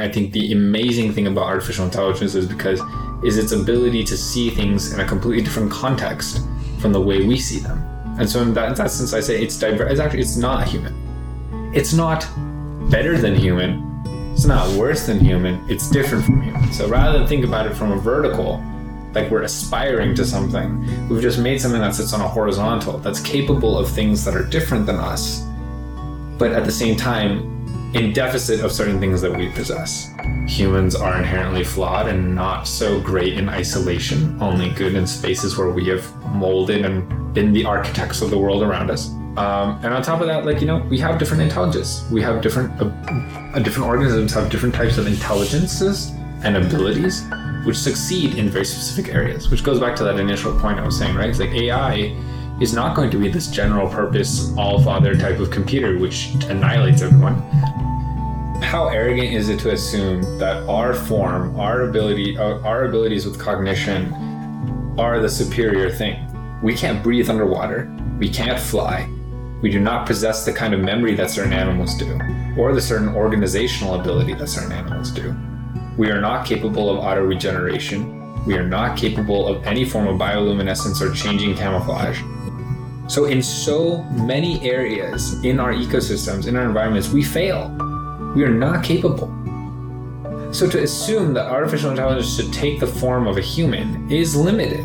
I think the amazing thing about artificial intelligence is because is its ability to see things in a completely different context from the way we see them. And so in that, in that sense, I say it's diverse. It's actually it's not human. It's not better than human. It's not worse than human. It's different from human. So rather than think about it from a vertical, like we're aspiring to something, we've just made something that sits on a horizontal that's capable of things that are different than us, but at the same time in deficit of certain things that we possess. Humans are inherently flawed and not so great in isolation, only good in spaces where we have molded and been the architects of the world around us. Um, and on top of that, like you know, we have different intelligence. We have different, uh, uh, different organisms have different types of intelligences and abilities, which succeed in very specific areas. Which goes back to that initial point I was saying, right? It's like AI is not going to be this general purpose, all father type of computer which annihilates everyone how arrogant is it to assume that our form, our ability, our abilities with cognition are the superior thing? We can't breathe underwater. We can't fly. We do not possess the kind of memory that certain animals do, or the certain organizational ability that certain animals do. We are not capable of auto regeneration. We are not capable of any form of bioluminescence or changing camouflage. So, in so many areas in our ecosystems, in our environments, we fail we are not capable. So to assume that artificial intelligence should take the form of a human is limited.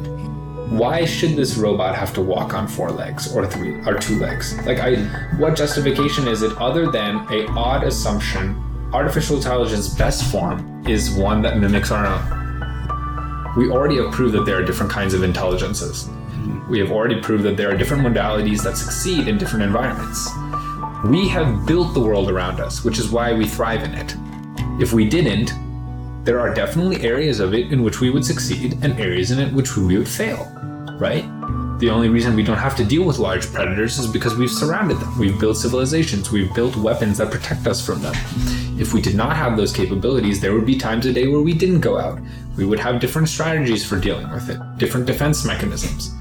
Why should this robot have to walk on four legs or three or two legs? Like I what justification is it other than a odd assumption artificial intelligence best form is one that mimics our own? We already have proved that there are different kinds of intelligences. We have already proved that there are different modalities that succeed in different environments. We have built the world around us, which is why we thrive in it. If we didn't, there are definitely areas of it in which we would succeed and areas in it which we would fail, right? The only reason we don't have to deal with large predators is because we've surrounded them. We've built civilizations, we've built weapons that protect us from them. If we did not have those capabilities, there would be times a day where we didn't go out. We would have different strategies for dealing with it, different defense mechanisms.